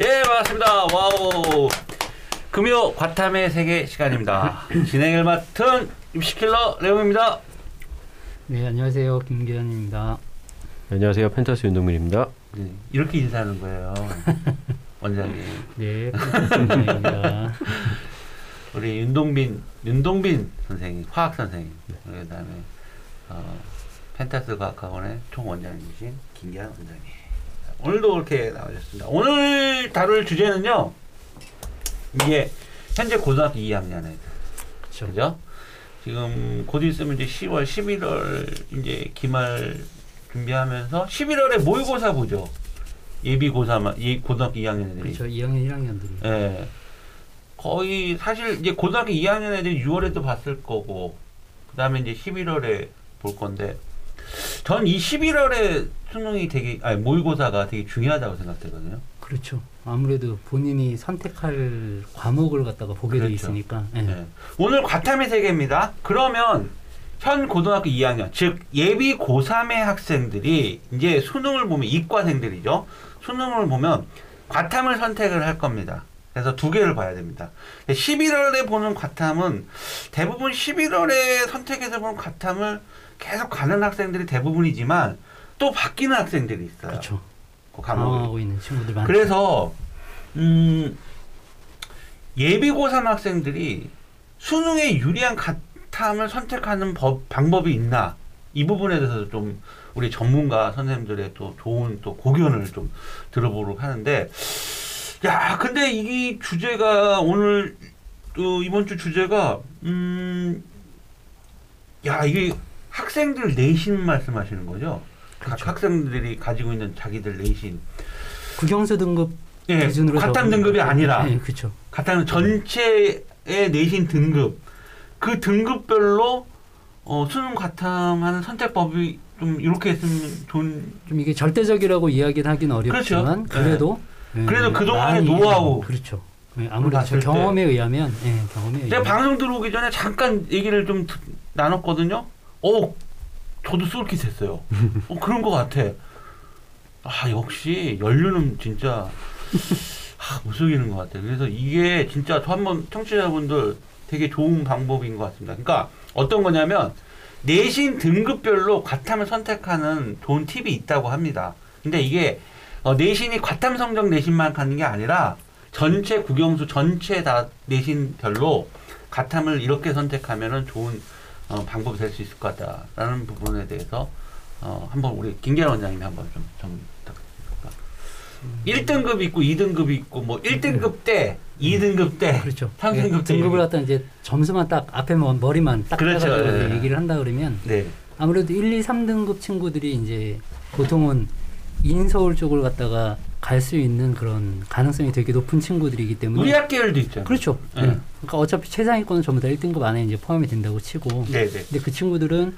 예, 반갑습니다. 와우. 금요 과탐의 세계 시간입니다. 진행을 맡은 입시킬러 레옹입니다. 네, 안녕하세요. 김기현입니다. 안녕하세요. 펜타스 윤동민입니다. 네, 이렇게 인사하는 거예요. 원장님. 네, 김기현입니다. 우리 윤동빈, 윤동빈 선생님, 화학 선생님. 그 다음에, 어, 펜타스 과학학원의 총원장님이신 김기한 원장님. 오늘도 그렇게 나오셨습니다. 오늘 다룰 주제는요, 이게 현재 고등학교 2학년 애들. 그렇죠. 그죠? 지금 곧 있으면 이제 10월, 11월 이제 기말 준비하면서 11월에 모의고사 보죠. 예비고사, 이 고등학교 2학년 애들이. 그렇죠. 2학년, 1학년들이. 예. 거의 사실 이제 고등학교 2학년 애들이 6월에도 봤을 거고 그다음에 이제 11월에 볼 건데 전 이 11월에 수능이 되게 아니 모의고사가 되게 중요하다고 생각되거든요. 그렇죠. 아무래도 본인이 선택할 과목을 갖다가 보게 돼 그렇죠. 있으니까. 예. 예. 오늘 과탐의 세계입니다. 그러면 현 고등학교 2학년 즉 예비 고3의 학생들이 이제 수능을 보면 이과생들이죠. 수능을 보면 과탐을 선택을 할 겁니다. 그래서 두 개를 봐야 됩니다. 11월에 보는 과탐은 대부분 11월에 선택해서 보는 과탐을 계속 가는 학생들이 대부분이지만 또 바뀌는 학생들이 있어요. 그렇죠. 그 과목을. 있는 친구들 많죠. 그래서 음, 예비고3 학생들이 수능에 유리한 가탐을 선택하는 법, 방법이 있나 이 부분에 대해서 좀 우리 전문가 선생님들의 또 좋은 또 고견을 좀 들어보도록 하는데 야 근데 이 주제가 오늘 또 이번 주 주제가 음 야 이게 학생들 내신 말씀하시는 거죠? 그렇죠. 각 학생들이 가지고 있는 자기들 내신 국영수 등급 예, 기준으로 과탐 등급이. 아니라 네, 그렇죠. 과탐 전체의 내신 등급 그 등급별로 어, 수능 과탐하는 선택법이 좀 이렇게 했으면 좋은 좀 이게 절대적이라고 이야기는 하긴 어렵지만 그렇죠. 그래도 예, 그래도 그동안의 노하우. 그렇죠. 예, 아무래도 경험에 의하면 예, 경험에 제가 의하면 방송 들어오기 전에 잠깐 얘기를 좀 듣- 나눴거든요. 어, 저도 쏠깃했어요. 어, 그런 것 같아. 아, 역시 연륜은 진짜 아, 못 속이는 것 같아요. 그래서 이게 진짜 저 한번 청취자분들 되게 좋은 방법인 것 같습니다. 그러니까 어떤 거냐면 내신 등급별로 과탐을 선택하는 좋은 팁이 있다고 합니다. 근데 이게 어, 내신이 과탐 성적 내신만 가는 게 아니라 전체 국영수 전체 다 내신별로 과탐을 이렇게 선택하면은 좋은 어, 방법이 될 수 있을 것 같다라는 부분에 대해서 어, 한번 우리 김계란 원장님이 한번 좀, 좀 부탁드립니다. 1등급 있고 2등급 있고 뭐 1등급 때, 2등급 때, 그렇죠. 3등급 때 등급을. 갖다 이제 점수만 딱 앞에 뭐 머리만 딱 그렇죠. 예. 얘기를 한다 그러면 네. 아무래도 1, 2, 3등급 친구들이 이제 보통은 인서울 쪽을 갖다가 갈 수 있는 그런 가능성이 되게 높은 친구들이기 때문에 우리 학계열도 있잖아요. 그렇죠. 네. 네. 그러니까 어차피 최상위권은 전부 다 1등급 안에 이제 포함이 된다고 치고 네, 네. 근데 그 친구들은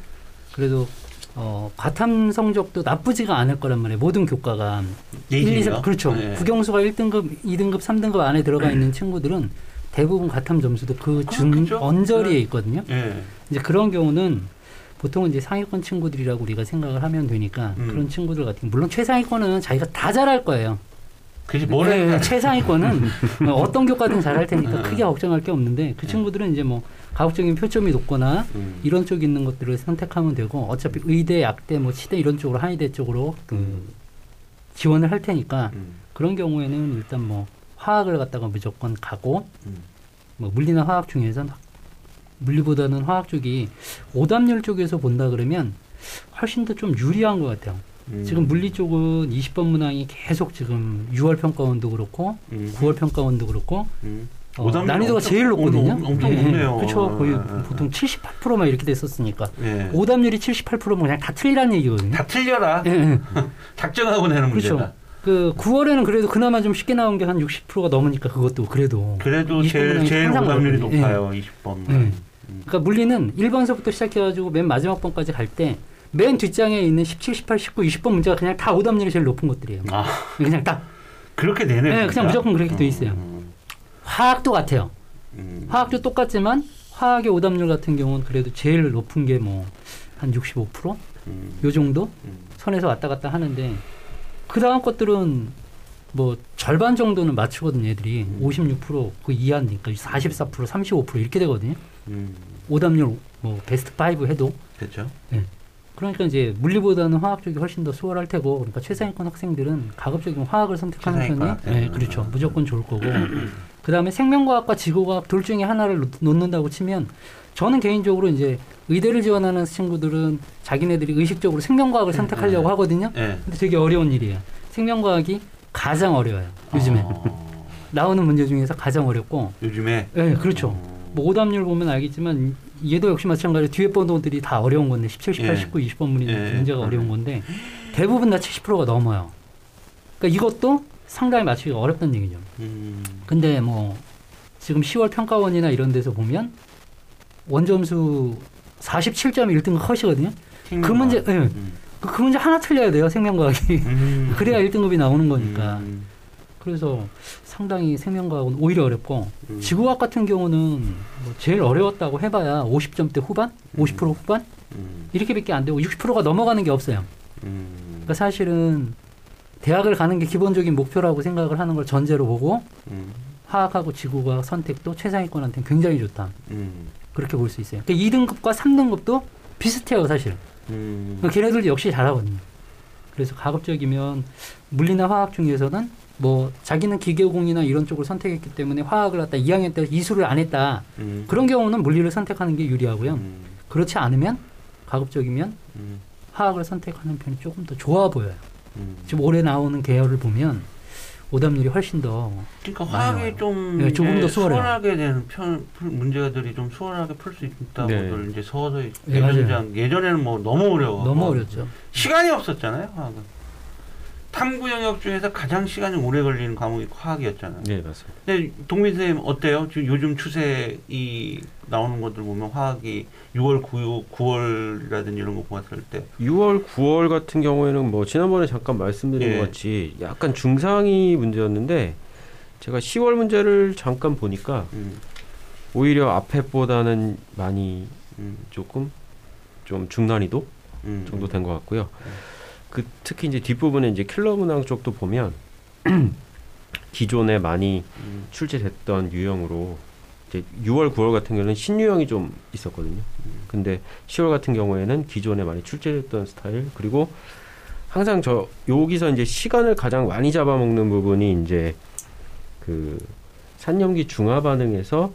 그래도 어, 과탐 성적도 나쁘지가 않을 거란 말이에요. 모든 교과가 1, 2, 3, 그렇죠. 네. 국영수가 1등급, 2등급, 3등급 안에 들어가 있는 친구들은 대부분 과탐 점수도 그준 그렇겠죠. 언저리에 네. 있거든요. 예. 이제 그런 경우는 보통은 이제 상위권 친구들이라고 우리가 생각을 하면 되니까 음. 그런 친구들 같은 물론 최상위권은 자기가 다 잘할 거예요. 그지 뭘 네, 해? 최상위권은 뭐 어떤 교과든 잘할 테니까 음. 크게 걱정할 게 없는데 그 네. 친구들은 이제 뭐 가급적인 표점이 높거나 음. 이런 쪽 있는 것들을 선택하면 되고 어차피 의대, 약대, 뭐 치대 이런 쪽으로 한의대 쪽으로 그 음. 지원을 할 테니까 음. 그런 경우에는 일단 뭐 화학을 갖다가 무조건 가고 음. 뭐 물리나 화학 중에선 물리보다는 화학 쪽이 오답률 쪽에서 본다 그러면 훨씬 더 좀 유리한 것 같아요. 음. 지금 물리 쪽은 20번 문항이 계속 지금 6월 평가원도 그렇고 음. 9월 평가원도 그렇고 음. 어, 난이도가 엄청- 제일 높거든요. 엄- 엄청 예, 높네요. 그렇죠. 거의 예, 예, 보통 78%막 이렇게 됐었으니까 예. 오답률이 78%면 그냥 다 틀리라는 얘기거든요. 다 틀려라. 예, 예. 작정하고 내는 그렇죠. 문제다. 그 9월에는 그래도 그나마 좀 쉽게 나온 게 한 60%가 넘으니까 그것도 그래도 그래도 20번 제일 제일 오답률이. 높아요. 20번. 예. 음. 그러니까 물리는 1번서부터 시작해가지고 맨 마지막 번까지 갈 때 맨 뒷장에 있는 17, 18, 19, 20번 문제가 그냥 다 오답률이 제일 높은 것들이에요. 아 그냥 딱 그렇게 내네. 네, 진짜. 그냥 무조건 그렇게 돼 있어요. 음, 화학도 같아요. 음. 화학도 똑같지만 화학의 오답률 같은 경우는 그래도 제일 높은 게 뭐 한 65%? 음. 요 정도 음. 선에서 왔다 갔다 하는데 그 다음 것들은 뭐 절반 정도는 맞추거든요, 애들이. 음. 56%그 이하니까 44%, 35% 이렇게 되거든요. 음, 오답률 뭐 베스트 5 해도 그렇죠. 그러니까 이제 물리보다는 화학 쪽이 훨씬 더 수월할 테고 그러니까 최상위권 학생들은 가급적이면 화학을 선택하는 편이 학생들은. 네, 그렇죠. 무조건 좋을 거고. 그다음에 생명과학과 지구과학 둘 중에 하나를 놓- 놓는다고 치면 저는 개인적으로 이제 의대를 지원하는 친구들은 자기네들이 의식적으로 생명과학을 음, 선택하려고 음. 하거든요. 예. 근데 되게 어려운 일이에요. 생명과학이 가장 어려워요. 요즘에 어, 나오는 문제 중에서 가장 어렵고. 요즘에 네, 그렇죠. 어, 뭐 오답률 보면 알겠지만 얘도 역시 마찬가지로 뒤에 번호들이 다 어려운 건데 17, 18, 예. 19, 20번 문이 예. 문제가 어려운 건데 대부분 다 70%가 넘어요. 그러니까 이것도 상당히 맞추기가 어렵다는 얘기죠. 음, 근데 뭐 지금 10월 평가원이나 이런 데서 보면 원점수 47.1등급 컷이거든요. 그 생명과학. 문제, 예. 음. 그, 그 문제 하나 틀려야 돼요. 생명과학이. 음. 그래야 1등급이 나오는 거니까. 음, 그래서 상당히 생명과학은 오히려 어렵고 음. 지구과학 같은 경우는 뭐 제일 어려웠다고 해봐야 50점대 후반, 50% 후반 음, 이렇게밖에 안 되고 60%가 넘어가는 게 없어요. 음, 그러니까 사실은 대학을 가는 게 기본적인 목표라고 생각을 하는 걸 전제로 보고 음, 화학하고 지구과학 선택도 최상위권한테는 굉장히 좋다. 음, 그렇게 볼 수 있어요. 그러니까 2등급과 3등급도 비슷해요, 사실. 음. 그러니까 걔네들도 역시 잘하거든요. 그래서 가급적이면 물리나 화학 중에서는 뭐 자기는 기계공이나 이런 쪽을 선택했기 때문에 화학을 갖다 2학년 때 이수를 안 했다. 음. 그런 경우는 물리를 선택하는 게 유리하고요. 음, 그렇지 않으면 가급적이면 음, 화학을 선택하는 편이 조금 더 좋아 보여요. 음. 지금 올해 나오는 계열을 보면 오답률이 훨씬 더 그러니까 화학이 와요. 좀 네, 조금 더 수월해요. 수월하게 되는 편 풀- 문제들이 좀 수월하게 풀 수 있다고들 네. 이제 서서히 네, 예전장 예전에는 뭐 너무 어려워 너무 어렵죠. 시간이 없었잖아요 화학은 탐구 영역 중에서 가장 시간이 오래 걸리는 과목이 화학이었잖아요. 네 맞습니다. 근데 동민 선생님 어때요? 지금 요즘 추세 이 나오는 것들 보면 화학이 6월 9, 9월이라든지 이런 거 봤을 때 6월, 9월 같은 경우에는 뭐 지난번에 잠깐 말씀드린 예. 것 같이 약간 중상위 문제였는데 제가 10월 문제를 잠깐 보니까 음, 오히려 앞에보다는 많이 음, 조금 좀 중난이도 음, 정도 된 것 같고요. 음. 그 특히 이제 뒷부분에 이제 킬러 문항 쪽도 보면 기존에 많이 음, 출제됐던 유형으로 이제 6월, 9월 같은 경우는 신유형이 좀 있었거든요. 음. 근데 10월 같은 경우에는 기존에 많이 출제됐던 스타일 그리고 항상 저 여기서 이제 시간을 가장 많이 잡아먹는 부분이 이제 그 산염기 중화 반응에서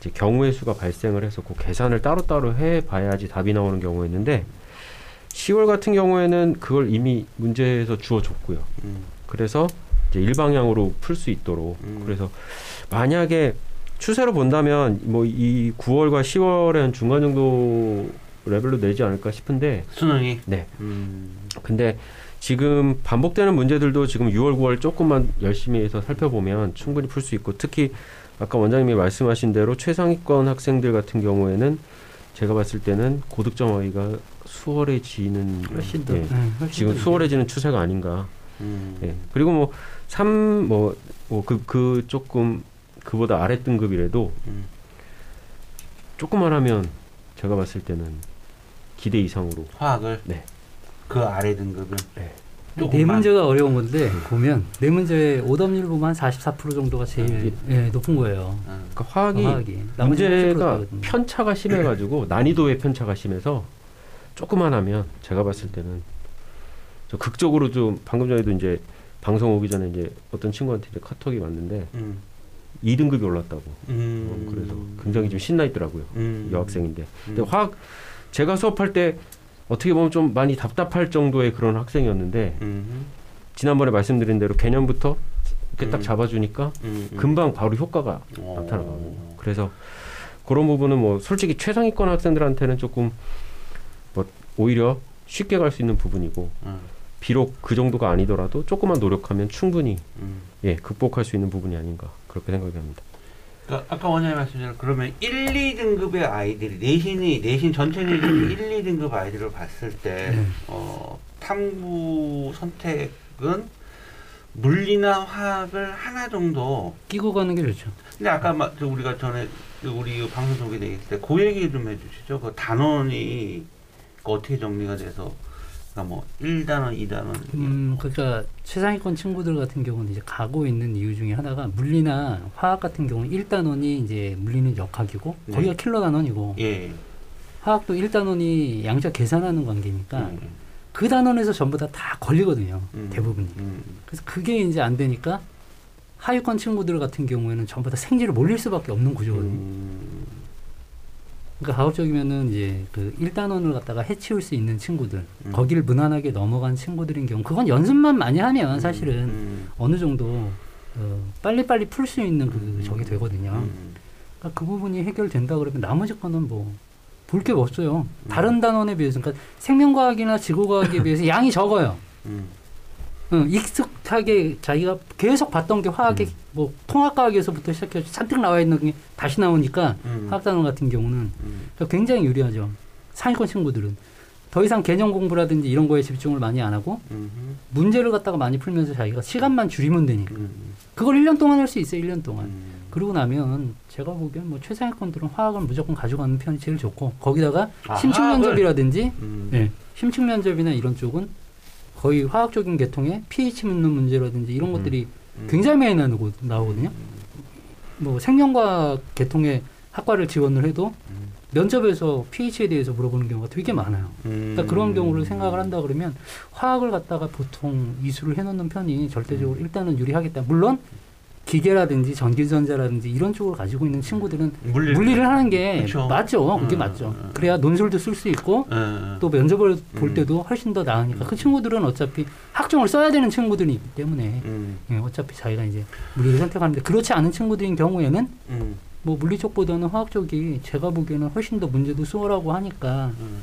이제 경우의 수가 발생을 해서 그 계산을 따로따로 해 봐야지 답이 나오는 경우였는데 10월 같은 경우에는 그걸 이미 문제에서 주어줬고요. 음, 그래서 이제 일방향으로 풀 수 있도록. 음. 그래서 만약에 추세로 본다면 뭐 이 9월과 10월에 한 중간 정도 레벨로 내지 않을까 싶은데. 수능이? 네. 음, 근데 지금 반복되는 문제들도 지금 6월 9월 조금만 열심히 해서 살펴보면 충분히 풀 수 있고 특히 아까 원장님이 말씀하신 대로 최상위권 학생들 같은 경우에는 제가 봤을 때는 고득점 어휘가 수월해지는 훨씬 더 예, 네, 훨씬 지금 더 수월해지는 추세가 아닌가 음, 예. 그리고 뭐, 뭐삼뭐그 그 조금 그보다 아래 등급이라도 음. 조금만 하면 제가 봤을 때는 기대 이상으로 화학을 네. 그 아래 등급은 네. 네. 문제가 어려운 건데 보면 네 문제의 오답률 보면 한44% 정도가 제일 예, 높은 거예요. 어. 그러니까 화학이 화학이 나머지 문제가 80% 거든요. 편차가 심해가지고 난이도의 편차가 심해서 조금만 하면 제가 봤을 때는 저 극적으로 좀 방금 전에도 이제 방송 오기 전에 이제 어떤 친구한테 이제 카톡이 왔는데 음. 2등급이 올랐다고 음. 어, 그래서 굉장히 좀 신나 있더라고요 음. 여학생인데 근데 음. 화학 제가 수업할 때 어떻게 보면 좀 많이 답답할 정도의 그런 학생이었는데 음. 지난번에 말씀드린 대로 개념부터 이렇게 딱 음. 잡아주니까 음. 음. 금방 바로 효과가 어. 나타나거든요. 그래서 그런 부분은 뭐 솔직히 최상위권 학생들한테는 조금 뭐 오히려 쉽게 갈 수 있는 부분이고 음. 비록 그 정도가 아니더라도 조금만 노력하면 충분히 음. 예 극복할 수 있는 부분이 아닌가 그렇게 생각이 합니다. 그러니까 아까 원장님 말씀처럼 그러면 1, 2등급의 아이들이 내신이 내신 전체 내신이 1, 2등급 아이들을 봤을 때 네. 어, 탐구 선택은 물리나 화학을 하나 정도 끼고 가는 게 좋죠. 근데 아까 막저 우리가 전에 그 우리 방송 소개되었을 때그 얘기 좀 해주시죠. 그 단원이 그 어떻게 정리가 돼서 그러니까 뭐 1단원, 2단원. 음, 그러니까 최상위권 친구들 같은 경우는 이제 가고 있는 이유 중에 하나가 물리나 화학 같은 경우는 1단원이 이제 물리는 역학이고 네. 거기가 킬러 단원이고 예. 화학도 1단원이 양자 계산하는 관계니까 음, 그 단원에서 전부 다 다 걸리거든요. 음, 대부분이. 음, 그래서 그게 이제 안 되니까 하위권 친구들 같은 경우에는 전부 다 생지를 몰릴 수밖에 없는 구조거든요. 음, 그러니까 가급적이면은 이제 그 1단원을 갖다가 해치울 수 있는 친구들, 음. 거기를 무난하게 넘어간 친구들인 경우, 그건 연습만 많이 하면 사실은 음, 어느 정도 어, 빨리빨리 풀 수 있는 그 음. 적이 되거든요. 음, 그러니까 그 부분이 해결된다 그러면 나머지 거는 뭐 볼 게 없어요. 음. 다른 단원에 비해서, 그러니까 생명과학이나 지구과학에 비해서 양이 적어요. 음, 응, 익숙하게 자기가 계속 봤던 게 화학의 음. 뭐 통합과학에서부터 시작해서 잔뜩 나와 있는 게 다시 나오니까 음, 화학단원 같은 경우는 음, 굉장히 유리하죠. 상위권 친구들은 더 이상 개념 공부라든지 이런 거에 집중을 많이 안 하고 음, 문제를 갖다가 많이 풀면서 자기가 시간만 줄이면 되니까 음, 그걸 1년 동안 할 수 있어요. 1년 동안. 음. 그러고 나면 제가 보기엔 뭐 최상위권들은 화학을 무조건 가져가는 편이 제일 좋고 거기다가 아, 심층? 면접이라든지 음, 네. 심층 면접이나 이런 쪽은 거의 화학적인 계통에 pH 묻는 문제라든지 이런 음. 것들이 음. 굉장히 많이 나오고, 나오거든요. 뭐 생명과학 계통의 학과를 지원을 해도 음, 면접에서 pH에 대해서 물어보는 경우가 되게 많아요. 음. 그러니까 그런 경우를 생각을 한다 그러면 화학을 갖다가 보통 이수를 해놓는 편이 절대적으로 일단은 유리하겠다. 물론 기계라든지 전기전자라든지 이런 쪽을 가지고 있는 친구들은 물리를, 물리를 하는 게 그쵸. 맞죠. 그게 음, 맞죠. 음. 그래야 논술도 쓸 수 있고 예, 또 면접을 볼 음. 때도 훨씬 더 나으니까 그 친구들은 어차피 학종을 써야 되는 친구들이기 때문에 음, 예, 어차피 자기가 이제 물리를 선택하는데 그렇지 않은 친구들인 경우에는 음, 뭐 물리 쪽보다는 화학 쪽이 제가 보기에는 훨씬 더 문제도 수월하고 하니까 음.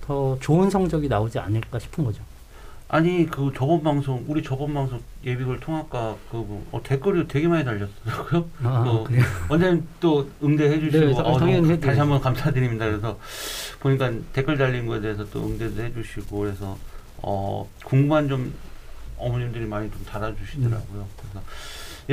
더 좋은 성적이 나오지 않을까 싶은 거죠. 아니 그 저번 방송 우리 저번 방송 예비글 통합과 그뭐 어, 댓글이 되게 많이 달렸더라고요. 아, 어, 그래요? 원장님 또 응대해 주시고 네, 다- 어, 당연히 해드려야죠. 다시 한번 감사드립니다. 그래서 보니까 댓글 달린 거에 대해서 또 응대도 해주시고 그래서 어, 궁금한 점 어머님들이 많이 좀 달아주시더라고요. 그래서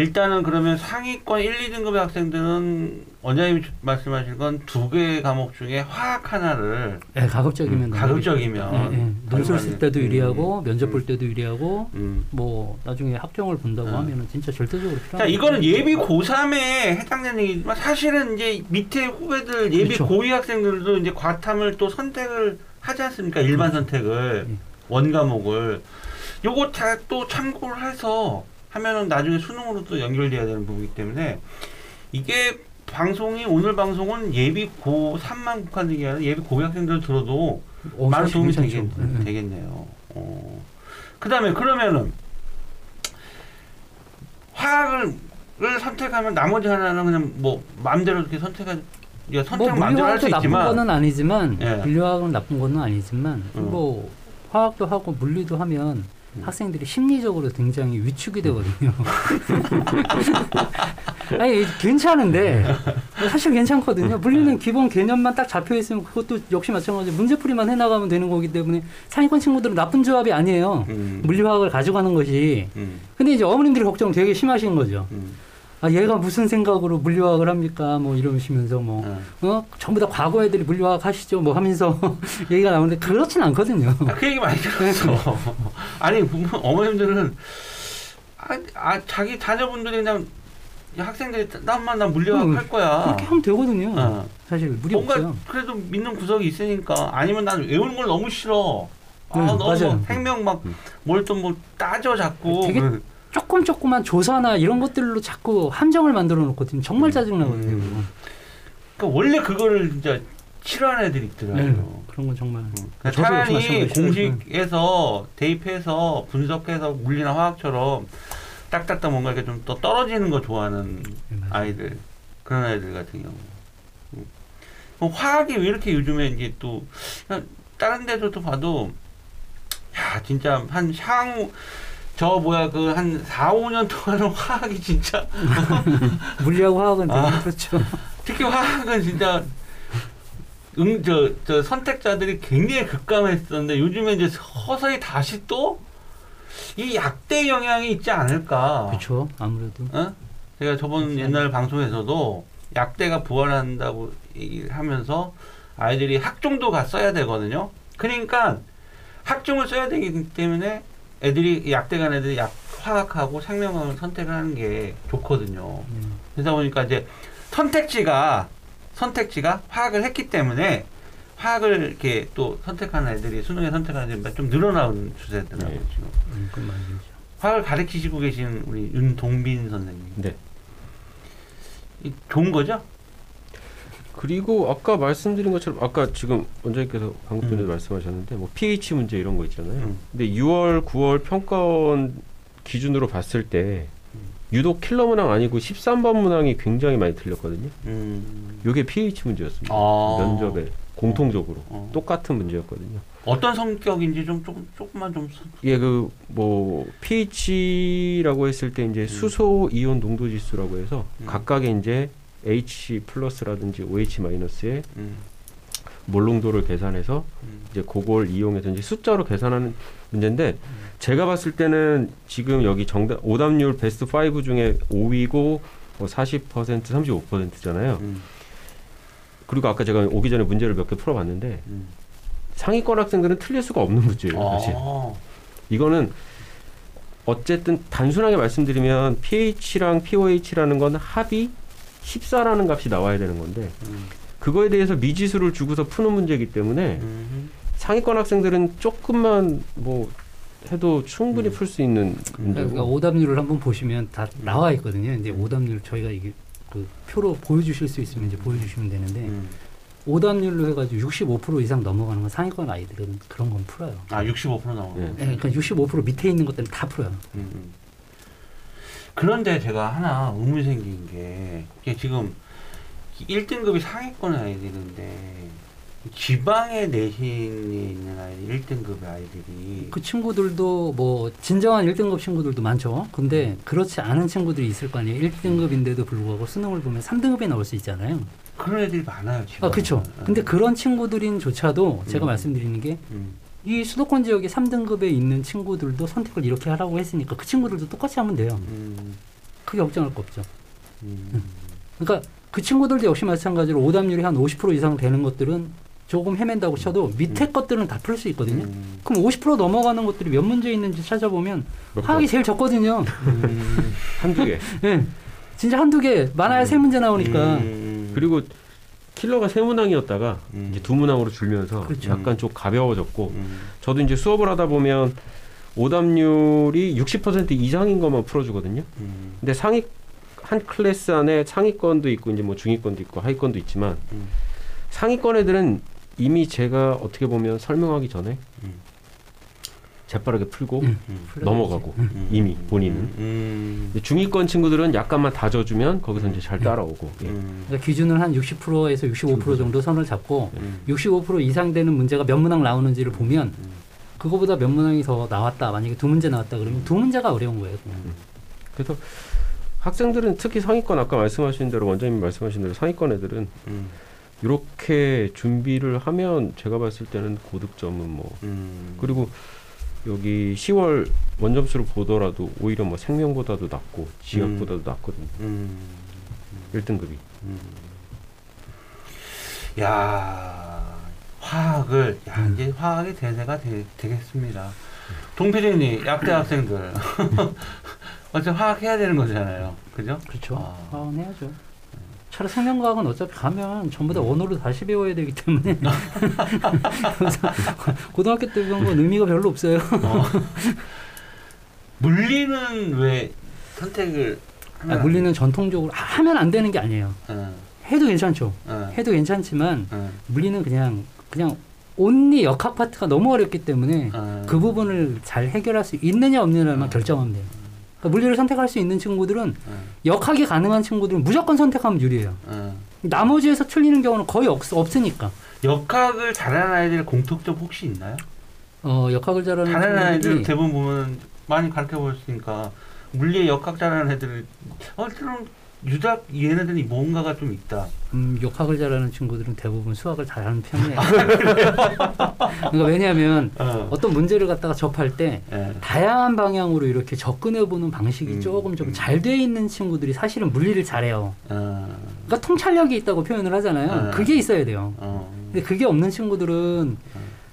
일단은 그러면 상위권 1, 2등급의 학생들은 원장님이 주- 말씀하신 건 두 개의 과목 중에 화학 하나를 네, 가급적이면 음, 가급적이면 예, 예. 논술 쓸 때도 음, 유리하고 면접 음. 볼 때도 유리하고 음. 뭐 나중에 합격을 본다고 음. 하면은 진짜 절대적으로 필요한 자, 이거는 예비 고3에 해당되는 얘기지만 사실은 이제 밑에 후배들 예비 그렇죠. 고2 학생들도 이제 과탐을 또 선택을 하지 않습니까? 일반 선택을 예. 원 과목을 요거 다 또 참고를 해서 하면은 나중에 수능으로 또 연결돼야 되는 부분이기 때문에 이게 방송이 오늘 방송은 예비 고 3만 국한되게 하는 예비 고2 학생들 들어도 어, 많은 도움이. 되겠, 예, 예. 되겠네요. 어. 그다음에 그러면은 화학을 을 선택하면 나머지 하나는 그냥 뭐 마음대로 이렇게 선택한 이게 선택 뭐 마음대로 할 물리화학도 수 나쁜 있지만 거는 아니지만 예. 물리화학은 나쁜 거는 아니지만 음. 뭐 화학도 하고 물리도 하면 음. 학생들이 심리적으로 굉장히 위축이 되거든요. 아니 괜찮은데 사실 괜찮거든요. 물리는 기본 개념만 딱 잡혀 있으면 그것도 역시 마찬가지 문제풀이만 해나가면 되는 거기 때문에 상위권 친구들은 나쁜 조합이 아니에요. 음, 물리화학을 가져가는 것이. 음, 근데 이제 어머님들이 걱정 되게 심하신 거죠. 음, 아 얘가 무슨 생각으로 물리화학을 합니까? 뭐 이러시면서 뭐 어. 어? 전부 다 과거 애들이 물리화학 하시죠 뭐 하면서 얘기가 나오는데 그렇진 않거든요. 아, 그 얘기 많이 들었어. 아니 부모 어머님들은 아, 아 자기 자녀분들이 그냥 야, 학생들이 나만 나 물리학 음, 할 거야. 그렇게 하면 되거든요. 어. 사실 무리 뭔가 없어요. 그래도 믿는 구석이 있으니까 아니면 난 외우는 걸 너무 싫어. 아 음, 너무. 뭐 생명 막 뭘 또뭐 따져 자꾸. 되게 그- 조금 조그만 조사나 이런 것들로 자꾸 함정을 만들어 놓거든요. 정말 짜증 나거든요. 음. 그러니까 원래 그거를 진짜 싫어하는 애들이 있더라고요. 네, 그런 건 정말. 음. 그러니까 차라리. 공식에서 대입해서 분석해서 물리나 화학처럼 딱딱딱 뭔가 이렇게 좀 더 떨어지는 거 좋아하는 네. 아이들 그런 아이들 같은 경우. 음. 뭐 화학이 왜 이렇게 요즘에 이제 또 다른 데서도 봐도 야 진짜 한 향후 저 뭐야 그 한 4, 5년 동안은 화학이 진짜 물리하고 화학은 되게 아. 그렇죠. 특히 화학은 진짜 응저 저 선택자들이 굉장히 급감했었는데 요즘에 이제 서서히 다시 또 이 약대 영향이 있지 않을까. 그렇죠. 아무래도. 어? 제가 저번 그렇죠. 옛날 방송에서도 약대가 부활한다고 얘기를 하면서 아이들이 학종도 가 써야 되거든요. 그러니까 학종을 써야 되기 때문에 애들이 약대간 애들이 약 화학하고 생명학을 선택을 하는 게 좋거든요. 음. 그러다 보니까 이제 선택지가 선택지가 화학을 했기 때문에 화학을 이렇게 또 선택하는 애들이 수능에 선택하는 애들이 좀 늘어나는 추세더라고요 네. 지금. 음, 말이죠. 화학을 가르치시고 계신 우리 윤동빈 선생님. 네. 이 좋은 거죠? 그리고 아까 말씀드린 것처럼 아까 지금 원장님께서 방금 전에 음. 말씀하셨는데 뭐 pH 문제 이런 거 있잖아요. 음. 근데 6월, 9월 평가원 기준으로 봤을 때 음. 유독 킬러 문항 아니고 13번 문항이 굉장히 많이 틀렸거든요. 음. 이게 pH 문제였습니다. 아. 면접에 공통적으로 어. 똑같은 문제였거든요. 어떤 성격인지 좀 조금 조금만 좀 선- 이게 그뭐 pH라고 했을 때 이제 수소 이온 농도 지수라고 해서 음. 각각의 이제 H 플러스라든지 OH 마이너스의 음. 몰농도를 계산해서 음. 이제 그걸 이용해서 이제 숫자로 계산하는 문제인데 제가 봤을 때는 지금 여기 정답 오답률 베스트 5 중에 5위고 뭐 40% 35%잖아요. 음. 그리고 아까 제가 오기 전에 문제를 몇 개 풀어봤는데 음. 상위권 학생들은 틀릴 수가 없는 문제예요. 사실 아. 이거는 어쨌든 단순하게 말씀드리면 pH랑 pOH라는 건 합이 14라는 값이 나와야 되는 건데 음. 그거에 대해서 미지수를 주고서 푸는 문제이기 때문에 음. 상위권 학생들은 조금만 뭐 해도 충분히 음. 풀수 있는 그러니까 문제고 오답률을 한번 보시면 다 나와 있거든요. 이제 오답률 저희가 이게 그 표로 보여주실 수 있으면 이제 보여주시면 되는데 음. 오답률로 해가지고 65% 이상 넘어가는 건 상위권 아이들은 그런 건 풀어요. 아, 65% 나오는 예. 거. 네, 그러니까 65% 밑에 있는 것들은 다 풀어요. 음, 음. 그런데 제가 하나 의문이 생긴 게 이게 지금 1등급이 상위권 아이들인데 지방의 내신이 있는 아이들 1등급 아이들이 그 친구들도 뭐 진정한 1등급 친구들도 많죠. 근데 그렇지 않은 친구들이 있을 거 아니에요. 1등급인데도 불구하고 수능을 보면 3등급에 나올 수 있잖아요. 그런 애들이 많아요 지금. 아, 그렇죠. 근데 그런 친구들인조차도 제가 음. 말씀드리는 게 이 음, 수도권 지역에 3등급에 있는 친구들도 선택을 이렇게 하라고 했으니까 그 친구들도 똑같이 하면 돼요. 음, 크게 걱정할 거 없죠. 음, 그러니까 그 친구들도 역시 마찬가지로 오답률이 한 50% 이상 되는 것들은 조금 헤맨다고 쳐도 밑에 것들은 다 풀 수 있거든요. 음, 그럼 50% 넘어가는 것들이 몇 문제 있는지 찾아보면 화학이 제일 적거든요. 음, 한두 개 예. 진짜 한두 개, 많아야 세 문제 나오니까. 음, 그리고 킬러가 세 문항이었다가 음, 이제 두 문항으로 줄면서 그렇죠. 약간 좀 가벼워졌고 음, 저도 이제 수업을 하다 보면 오답률이 60% 이상인 것만 풀어주거든요. 음, 근데 상위 한 클래스 안에 상위권도 있고 이제 뭐 중위권도 있고 하위권도 있지만 음, 상위권 애들은 이미 제가 어떻게 보면 설명하기 전에 음, 재빠르게 풀고 음. 음, 넘어가고 음, 이미 음, 본인은 음, 이제 중위권 친구들은 약간만 다져주면 거기서 이제 잘 따라오고 예. 음, 그러니까 기준은 한 60%에서 65% 정도 선을 잡고 음, 65% 이상 되는 문제가 몇 문항 나오는지를 보면 음. 그거보다 몇 문항이 더 나왔다. 만약에 두 문제 나왔다 그러면 두 문제가 어려운 거예요. 그래서 학생들은 특히 상위권 아까 말씀하신 대로 원장님 말씀하신 대로 상위권 애들은 음, 이렇게 준비를 하면 제가 봤을 때는 고득점은 뭐 음. 그리고 여기 10월 원점수를 보더라도 오히려 뭐 생명보다도 낮고 지역보다도 낮거든요. 음, 1등급이. 음. 야 화학을 야 음. 이제 화학의 대세가 되, 되겠습니다. 동필이니 약대 학생들 어차피 화학 해야 되는 거잖아요, 그죠? 그렇죠. 아. 아, 해야죠. 차라리 생명과학은 어차피 가면 전부 다 원어로 다시 배워야 되기 때문에 고등학교 때 배운 건 의미가 별로 없어요. 어. 물리는 왜 선택을 아, 물리는 전통적으로 아, 하면 안 되는 게 아니에요. 어, 해도 괜찮죠. 어, 해도 괜찮지만 어, 물리는 그냥 그냥 온리 역학 파트가 너무 어렵기 때문에 어. 그 부분을 잘 해결할 수 있느냐 없느냐만 어. 결정하면 돼요. 그러니까 물리를 선택할 수 있는 친구들은 어, 역학이 가능한 친구들은 무조건 선택하면 유리해요. 어. 나머지에서 틀리는 경우는 거의 없, 없으니까. 역학을 잘하는 아이들 공통점 혹시 있나요? 어, 역학을 잘하는 잘하는 아이들 대부분 보면 많이 가르쳐 보셨으니까 물리에 역학 잘하는 애들 어 그럼 유작 얘네들이 뭔가가 좀 있다. 음, 역학을 잘하는 친구들은 대부분 수학을 잘하는 편이에요. 그러니까 왜냐하면 어. 어떤 문제를 갖다가 접할 때 예. 다양한 방향으로 이렇게 접근해 보는 방식이 음, 조금 좀 음. 잘돼 있는 친구들이 사실은 물리를 잘해요. 어. 그러니까 통찰력이 있다고 표현을 하잖아요. 네. 그게 있어야 돼요. 어. 근데 그게 없는 친구들은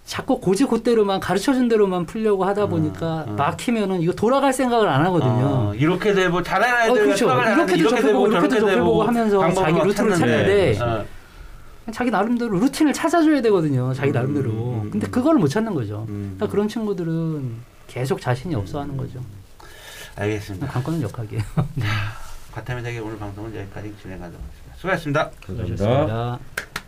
자꾸 고지 고대로만 가르쳐준 대로만 풀려고 하다 보니까 음, 음. 막히면은 이거 돌아갈 생각을 안 하거든요. 어, 이렇게 되고 잘하는 어, 애들 그렇죠. 이렇게도 접해보고 이렇게도 접해보고 하면서 자기 루트를 찾는데 어, 자기 나름대로 루틴을 찾아줘야 되거든요. 자기 음, 나름대로. 음, 음, 근데 음. 그걸 못 찾는 거죠. 음. 그러니까 그런 친구들은 계속 자신이 없어하는 거죠. 알겠습니다. 관건은 역학이에요. 과탐의 세계 오늘 방송은 여기까지 진행하도록 하겠습니다. 수고하셨습니다. 감사합니다. 수고하셨습니다.